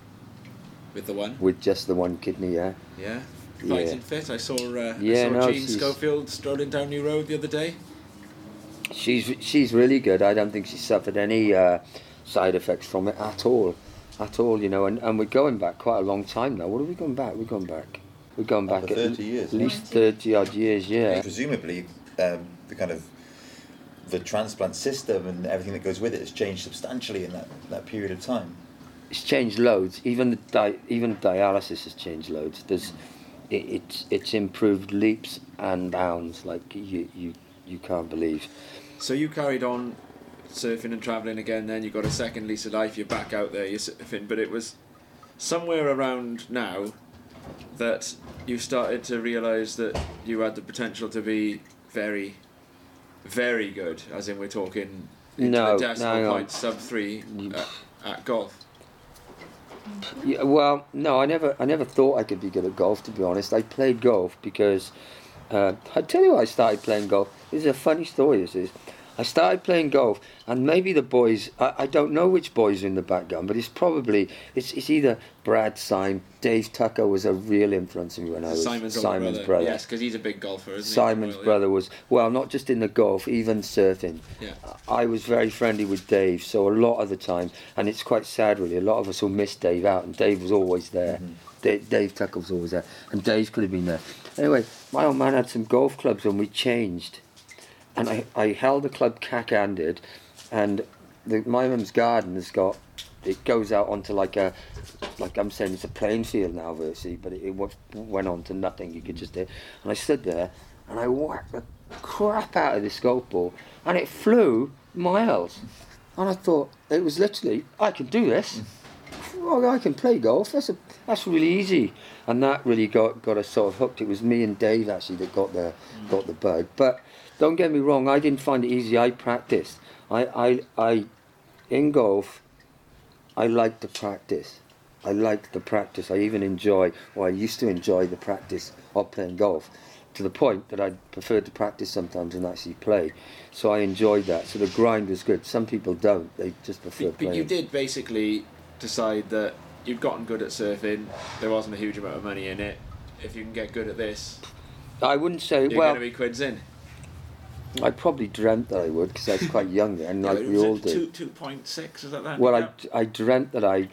with the one. with just the one kidney. Yeah. Yeah. Yeah. Fighting fit. I saw. Uh, Yeah, I saw no, she's- Schofield strolling down New Road the other day. She's she's really good. I don't think she suffered any uh, side effects from it at all, at all. You know, and, and we're going back quite a long time now. What are we going back? We're going back. We're going back Over at 30 years, at yeah. least thirty odd years. Yeah. Presumably, um, the kind of the transplant system and everything that goes with it has changed substantially in that, that period of time. It's changed loads. Even the di- even dialysis has changed loads. There's it, it's it's improved leaps and bounds like you you you can't believe. So you carried on surfing and travelling again. Then you got a second lease of life. You're back out there. You're surfing, but it was somewhere around now that you started to realise that you had the potential to be very, very good. As in, we're talking into No, the decimal no, point sub three You- at, at golf. Yeah, well, no, I never, I never thought I could be good at golf. To be honest, I played golf because uh, I tell you, why I started playing golf. This is a funny story. This is. I started playing golf, and maybe the boys. I, I don't know which boys are in the background, but it's probably it's, it's either Brad Syme, Dave Tucker was a real influence on me when I was Simon's, Simon's brother. brother. Yes, because he's a big golfer, isn't Simon's he? Brother was well, not just in the golf, even surfing. Yeah. I was very friendly with Dave, so a lot of the time, and it's quite sad really. A lot of us will miss Dave out, and Dave was always there. Mm-hmm. Dave, Dave Tucker was always there, and Dave could have been there. Anyway, my old man had some golf clubs, and we changed, and I, I held the club cack-handed, and the, my mum's garden has got it goes out onto like a like I'm saying it's a playing field now virtually, but it, it went on to nothing. You could just hear, and I stood there and I whacked the crap out of this golf ball, and it flew miles. And I thought it was literally I can do this. Well, I can play golf. That's a that's really easy, and that really got got us sort of hooked. It was me and Dave actually that got the got the bug. But don't get me wrong, I didn't find it easy. I practiced. I I, I in golf. I like the practice. I like the practice. I even enjoy, or I used to enjoy the practice of playing golf, to the point that I preferred to practice sometimes and actually play. So I enjoyed that. So the grind was good. Some people don't. They just prefer But, but playing. you did basically decide that you'd gotten good at surfing. There wasn't a huge amount of money in it. If you can get good at this, I wouldn't say. you're well, going to be quids in. I probably dreamt that I would because I was quite young then, like we all did. Two two point six. Is that that? Well, I, I dreamt that I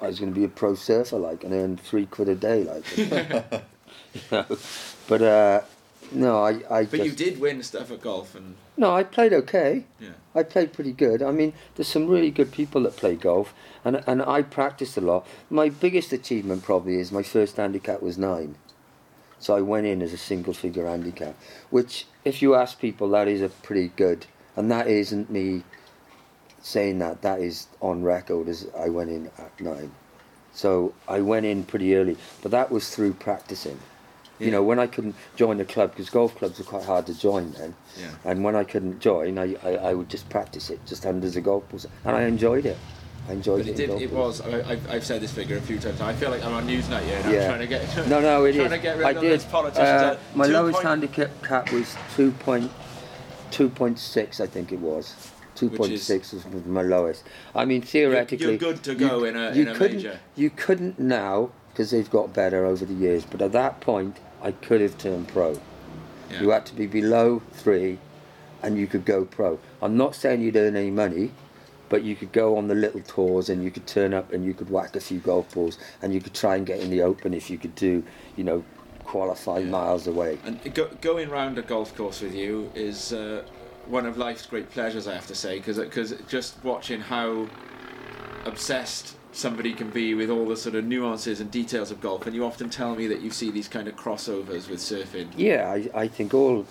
I was going to be a pro surfer, like, and earn three quid a day, like. you know. But uh, no, I I But just you did win stuff at golf, and no, I played okay. yeah. I played pretty good. I mean, there's some really good people that play golf, and and I practiced a lot. My biggest achievement probably is my first handicap was nine, so I went in as a single figure handicap, which, if you ask people, that is a pretty good, and that isn't me saying that. That is on record as I went in at nine, so I went in pretty early, but that was through practicing. You know, when I couldn't join the club because golf clubs are quite hard to join then. Yeah. And when I couldn't join, I, I, I would just practice it, just under the golf balls, and I enjoyed it. I enjoyed But it hitting did. It was. I, I've, I've said this figure a few times. I feel like I'm on Newsnight here, and Yeah. I'm trying to get. No, no, it trying is. to get rid I of did. Uh, my lowest point- handicap cap was two point, two point six, I think it was. Two point six was my lowest. I mean, theoretically, You're good to go in a you in a couldn't, major. You couldn't now because they've got better over the years. But at that point, I could have turned pro. Yeah. You had to be below three, and you could go pro. I'm not saying you'd earn any money, but you could go on the little tours and you could turn up and you could whack a few golf balls and you could try and get in the open if you could do, you know, qualify Yeah. miles away. And go, going round a golf course with you is uh, one of life's great pleasures, I have to say, because just watching how obsessed somebody can be with all the sort of nuances and details of golf, and you often tell me that you see these kind of crossovers with surfing. Yeah, I, I think all,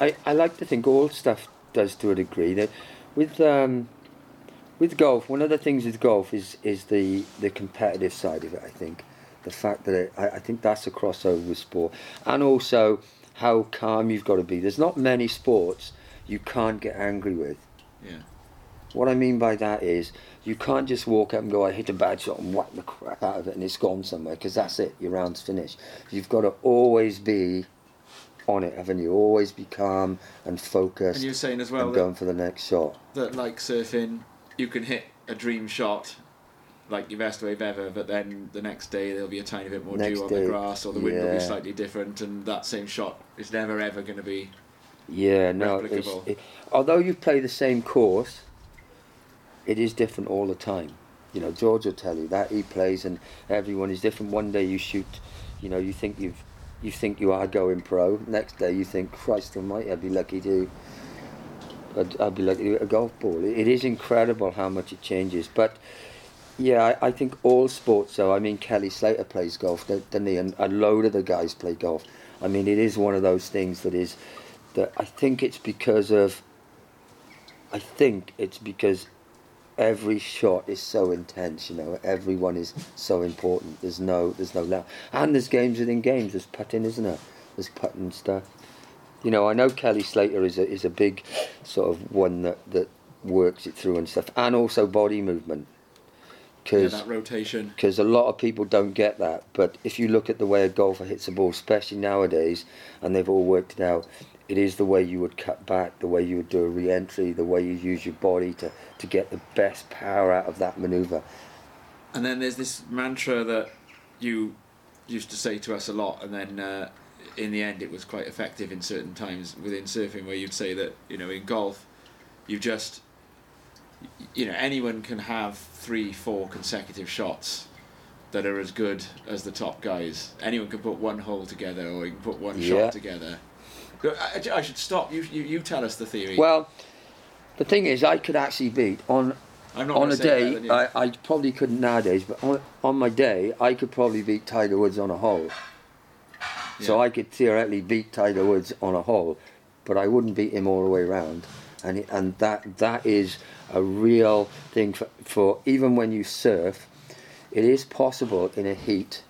I, I like to think all stuff does to a degree. That with um, with golf, one of the things with golf is is the the competitive side of it. I think the fact that it, I, I think that's a crossover with sport, and also how calm you've got to be. There's not many sports you can't get angry with. Yeah. What I mean by that is you can't just walk up and go, I hit a bad shot and whack the crap out of it and it's gone somewhere because that's it, your round's finished. You've got to always be on it, haven't you? Always be calm and focused And you're saying as well that, going for the next shot. that, like surfing, you can hit a dream shot. Like your best wave ever, but then the next day there'll be a tiny bit more Next dew on day, the grass, or the wind will be slightly different, and that same shot is never ever going to be Yeah, no. It, although you play the same course, it is different all the time. You know, George will tell you that he plays, and everyone is different. One day you shoot, you know, you think you've, you think you are going pro. Next day you think, Christ Almighty, I'd be lucky to. I'd, I'd be to a golf ball. It, is incredible how much it changes, but. Yeah, I, I think all sports. So I mean, Kelly Slater plays golf, doesn't he? And a load of the guys play golf. I mean, it is one of those things that is that I think it's because of I think it's because every shot is so intense. You know, everyone is so important. There's no, there's no doubt. And there's games within games. There's putting, isn't there? There's putting stuff. You know, I know Kelly Slater is a is a big sort of one that that works it through and stuff, and also body movement. Yeah, Because that rotation. because a lot of people don't get that. But if you look at the way a golfer hits a ball, especially nowadays, and they've all worked it out, it is the way you would cut back, the way you would do a re-entry, the way you use your body to, to get the best power out of that manoeuvre. And then there's this mantra that you used to say to us a lot, and then uh, in the end it was quite effective in certain times within surfing, where you'd say that you know in golf, you just you know anyone can have three, four consecutive shots that are as good as the top guys. Anyone can put one hole together, or you can put one Yeah. shot together. I, I should stop. You, you you tell us the theory. Well, the thing is, I could actually beat on on a day. you. I, I probably couldn't nowadays, but on, on my day, I could probably beat Tiger Woods on a hole. So I could theoretically beat Tiger Woods on a hole, but I wouldn't beat him all the way around. And and that that is a real thing for, for even when you surf, it is possible in a heat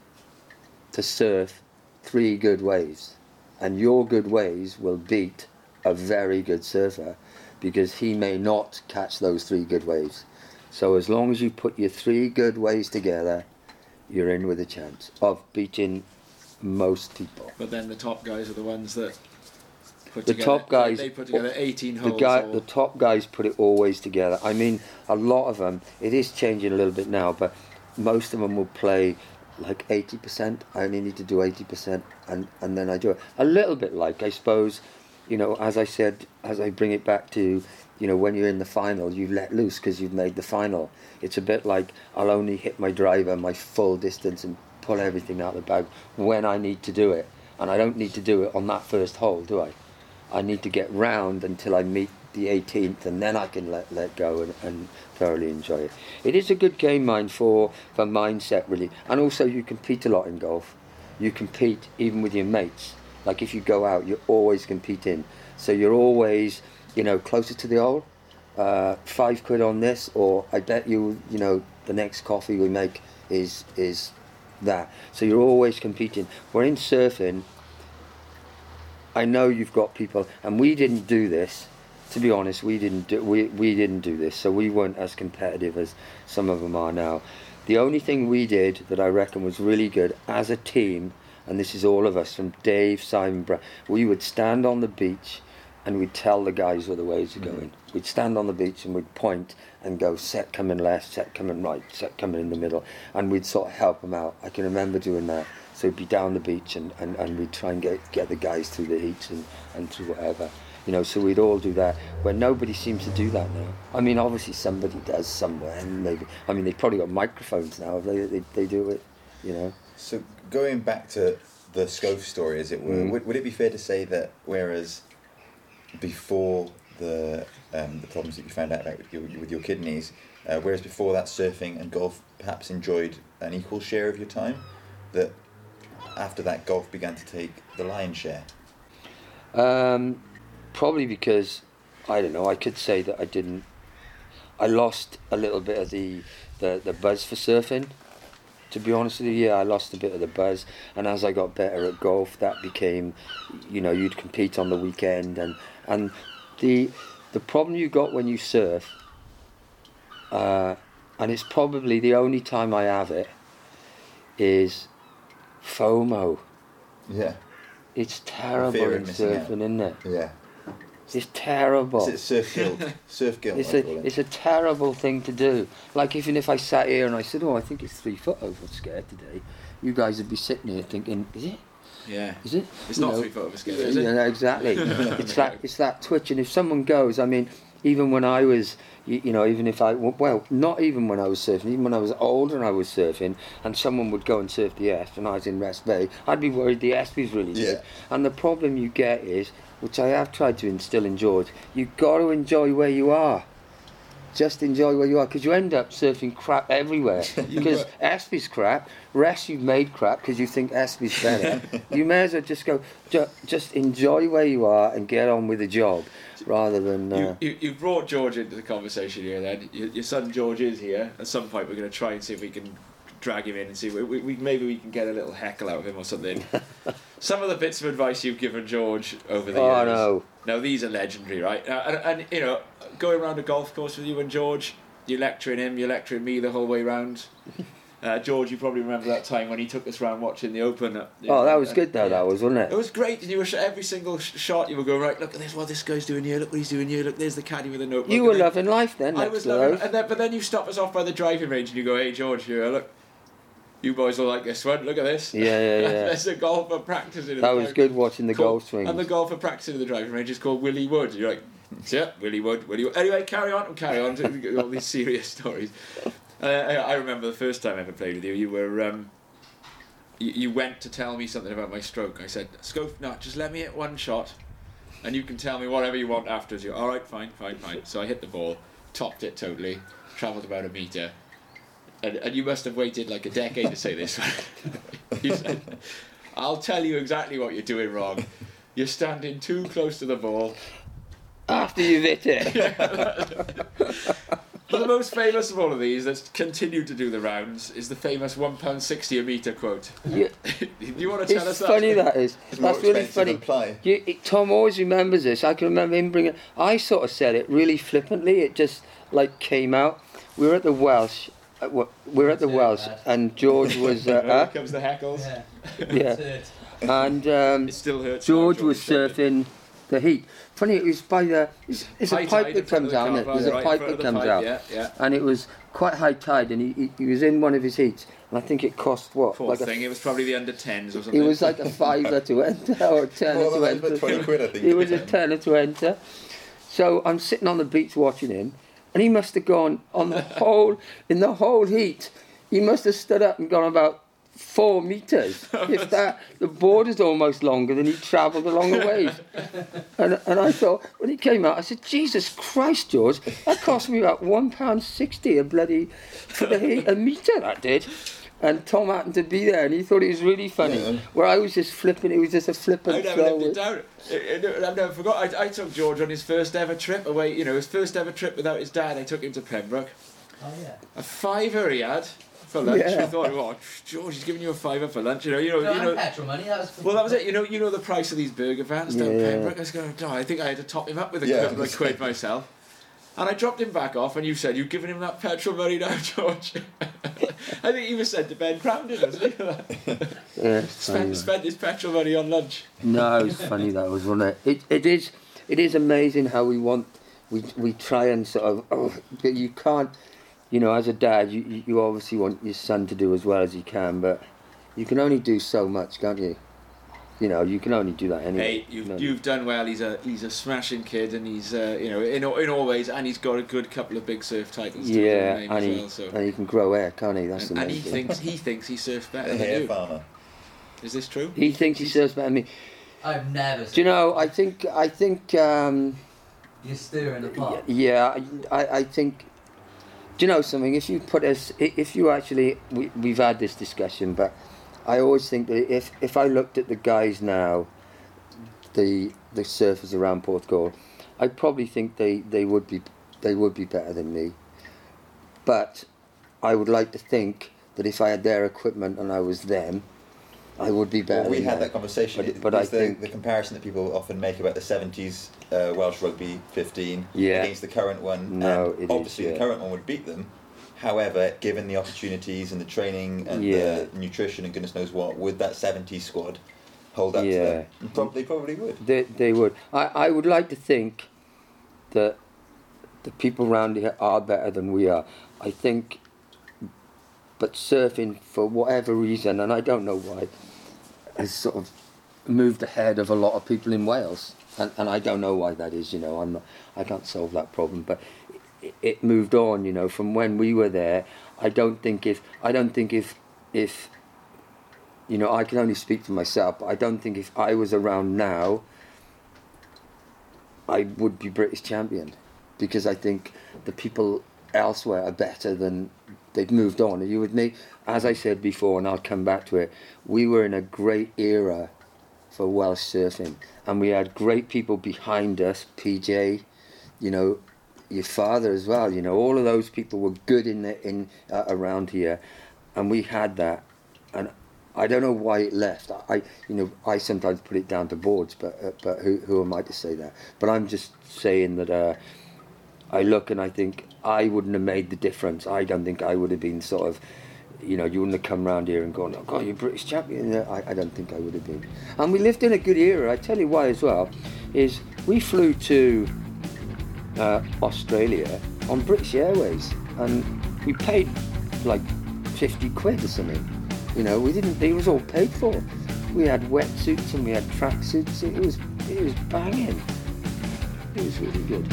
to surf three good waves, and your good waves will beat a very good surfer because he may not catch those three good waves. So as long as you put your three good waves together, you're in with a chance of beating most people. But then the top guys are the ones that put The together, top guys- They put together 18 holes. The guy, the top guys put it always together. I mean, a lot of them. It is changing a little bit now, but most of them will play like eighty percent. I only need to do eighty percent, and and then I do it a little bit like I suppose, you know, as I said, as I bring it back to, you know, when you're in the final, you let loose because you've made the final. It's a bit like I'll only hit my driver my full distance and pull everything out of the bag when I need to do it, and I don't need to do it on that first hole, do I? I need to get round until I meet the 18th, and then I can let let go and, and thoroughly enjoy it. It is a good game, mind for for mindset really, and also you compete a lot in golf. You compete even with your mates. Like if you go out, you're always competing, so you're always you know closer to the hole. Uh, five quid on this, or I bet you you know the next coffee we make is is that. So you're always competing. We're in surfing. I know you've got people, and we didn't do this. To be honest, we didn't do we, we didn't do this, so we weren't as competitive as some of them are now. The only thing we did that I reckon was really good as a team, and this is all of us from Dave, Simon, Brad, we would stand on the beach and we'd tell the guys where the waves are going. We'd stand on the beach and we'd point and go set coming left, set coming right, set coming in the middle, and we'd sort of help them out. I can remember doing that. So we'd be down the beach and, and, and we'd try and get, get the guys through the heat and, and through whatever. You know, so we'd all do that. Where nobody seems to do that now. I mean, obviously somebody does somewhere, and maybe. I mean, they've probably got microphones now. They they, they do it, you know. So going back to the Scove story, as it were, Mm. would, would it be fair to say that whereas before the um, the problems that you found out about with your, with your kidneys, uh, whereas before that surfing and golf perhaps enjoyed an equal share of your time, that after that golf began to take the lion's share. Um, probably because I don't know. I could say that I didn't. I lost a little bit of the the, the buzz for surfing. To be honest with you, yeah, I lost a bit of the buzz, and as I got better at golf, that became, you know, you'd compete on the weekend, and and the the problem you got when you surf, uh, and it's probably the only time I have it, is FOMO. Yeah. It's terrible in missing out. surfing, isn't it? Yeah. It's terrible. Is it surf guilt? surf guilt. It's a it. it's a terrible thing to do. Like even if I sat here and I said, "Oh, I think it's three foot over scared today," you guys would be sitting here thinking, "Is it? Yeah. Is it?" It's You not know, three foot over scale, yeah, is it? yeah, exactly. it's that it's that twitch, and if someone goes, I mean, even when I was, you, you know, even if I well, not even when I was surfing, even when I was older and I was surfing, and someone would go and surf the Est, and I was in Rest Bay, I'd be worried the Est was really good. Yeah. And the problem you get is, which I have tried to instill in George, you've got to enjoy where you are. Just enjoy where you are because you end up surfing crap everywhere. because. Espy's crap, rest you've made crap because you think Espy's better. you may as well just go, ju- just enjoy where you are and get on with the job rather than. Uh, You, you, brought George into the conversation here then. Your, your son George is here. At some point, we're going to try and see if we can drag him in and see. We, we, we- maybe we can get a little heckle out of him or something. some of the bits of advice you've given George over the oh years. no. Now, these are legendary, right? Uh, and, and, you know, going around a golf course with you and George, you're lecturing him, you're lecturing me the whole way round. Uh, George, you probably remember that time when he took us round watching the Open. uh, you Oh, know, that was and- good though. That was, wasn't it it? was great, and you were every single sh- shot you were going right. Look at this, what this guy's doing here. Look what he's doing here. Look, there's the caddy with a notebook. You were loving life then. I next was to loving, and then but then you stop us off by the driving range and you go, "Hey George, here, look, you boys will like this one. Look at this." Yeah, yeah, yeah. There's a golfer practicing. in That was driving- good watching the Cool. golf swings. And the golfer practicing in the driving range is called Willie Wood. You're like, yeah, Willie Wood, Willie Wood. Anyway, carry on and carry on to all these serious stories. Uh, I remember the first time I ever played with you. You were. Um, you, you went to tell me something about my stroke. I said, Scope, not just let me hit one shot, and you can tell me whatever you want afterwards. You're all right, fine, fine, fine. So I hit the ball, topped it totally, travelled about a metre, and, and you must have waited like a decade to say this one. you said, I'll tell you exactly what you're doing wrong. You're standing too close to the ball. After you've hit it. But the most famous of all of these that's continued to do the rounds is the famous £1.60 a metre quote. You- do you want to tell us it's that? funny that is. It's more That's really funny. than ply. You, it, Tom always remembers this. I can remember him bringing. I sort of said it really flippantly. It just like came out. We were at the Welsh. Uh, wa- we were at the That's it, Welsh, Dad. and George was. Here Uh, comes the heckles. Yeah. Yeah. That's and um, It still hurts. George now, was surfing the heat. Funny, it was by the. It's, it's a pipe that comes of out. it? There's a right in pipe that comes pipe, out, Yeah, yeah. and it was quite high tide, and he, he, he was in one of his heats, and I think it cost what, Poor like a thing. It was probably the under 10s or something. It was like a fiver to enter or a tenner Well, to that was about enter. 20 quid, I think. It was a tenner to enter. So I'm sitting on the beach watching him, and he must have gone on the whole in the whole heat. He must have stood up and gone about four meters. if that, the board is almost longer than he travelled along the wave. And and I thought when he came out, I said, Jesus Christ, George, that cost me about one pound sixty a bloody for the heat a meter. That did. And Tom happened to be there, and he thought it was really funny. Yeah. Where I was just flipping, it was just a flippant I never throw. lived it down. I- I- I've never forgot. I, I took George on his first ever trip away. You know, his first ever trip without his dad. I took him to Pembroke. Oh yeah. A fiver he had for lunch. Yeah. I thought, oh, George, he's giving you a fiver for lunch. You know, you know, No, you and know. petrol money. That was. Well, that was it. You know, you know the price of these burger vans down Yeah. Pembroke. I was going, oh, I think I had to top him up with a Yeah. couple of quid myself. And I dropped him back off, and you said, You've given him that petrol money now, George. I think he was sent to Ben Crandon, wasn't he? Yeah, spent, spent his petrol money on lunch. No, it was funny that was, wasn't it? It it is it is amazing how we want we we try and sort of oh, you can't you know as a dad you you- you obviously want your son to do as well as he can but you can only do so much can't you you know you can only do that anyway Hey, you've, No. you've done well. He's a he's a smashing kid, and he's uh, you know in all- in all ways, and he's got a good couple of big surf titles. to yeah name and as he well, so. and he can grow hair can't he that's and, the and he thing. thinks he thinks he surfs better The than hair you. farmer. Is this true? he thinks he surfs better than me I've never. do you know I think I think um You're stirring the pot. Yeah, I, I think. Do you know something? If you put us, if you actually, we, we've had this discussion, but I always think that if if I looked at the guys now, the the surfers around Porthcawl, I probably think they, they would be they would be better than me. But I would like to think that if I had their equipment and I was them, I would be better. Well, we had them. that conversation. But- but I the, think- the comparison that people often make about the 70s uh, Welsh rugby 15 Yeah. against the current one. No, it is, obviously yeah. the current one would beat them. However, given the opportunities and the training and Yeah. the nutrition and goodness knows what, would that 70 squad hold up Yeah. to them? Probably, probably would. They, they would. I, I would like to think that the people around here are better than we are. I think, but surfing for whatever reason, and I don't know why, has sort of moved ahead of a lot of people in Wales, and, and I don't know why that is. You know, I'm not, I can't solve that problem, but it, moved on. You know, from when we were there. I don't think if I don't think if if you know, I can only speak for myself, but I don't think if I was around now, I would be British champion. Because I think the people elsewhere are better than they've moved on. Are you with me? As I said before, and I'll come back to it, we were in a great era for Welsh surfing, and we had great people behind us. PJ, you know, your father as well. You know, all of those people were good in the, in uh, around here, and we had that. And I don't know why it left. I, you know, I sometimes put it down to boards, but uh, but who who am I to say that? But I'm just saying that. Uh, I look and I think I wouldn't have made the difference. I don't think I would have been sort of, you know, you wouldn't have come round here and gone, oh God, you're British champion. I, I don't think I would have been. And we lived in a good era. I tell you why as well, is we flew to uh, Australia on British Airways and we paid like 50 quid or something. You know, we didn't, it was all paid for. We had wetsuits and we had tracksuits. It was, it was banging. It was really good.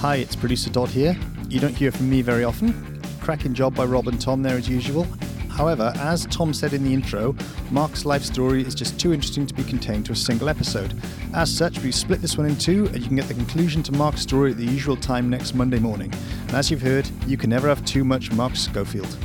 Hi, it's producer Dodd here. You don't hear from me very often. Cracking job by Rob and Tom there as usual. However, as Tom said in the intro, Mark's life story is just too interesting to be contained to a single episode. As such, we've split this one in two, and you can get the conclusion to Mark's story at the usual time next Monday morning. And as you've heard, you can never have too much Mark Schofield.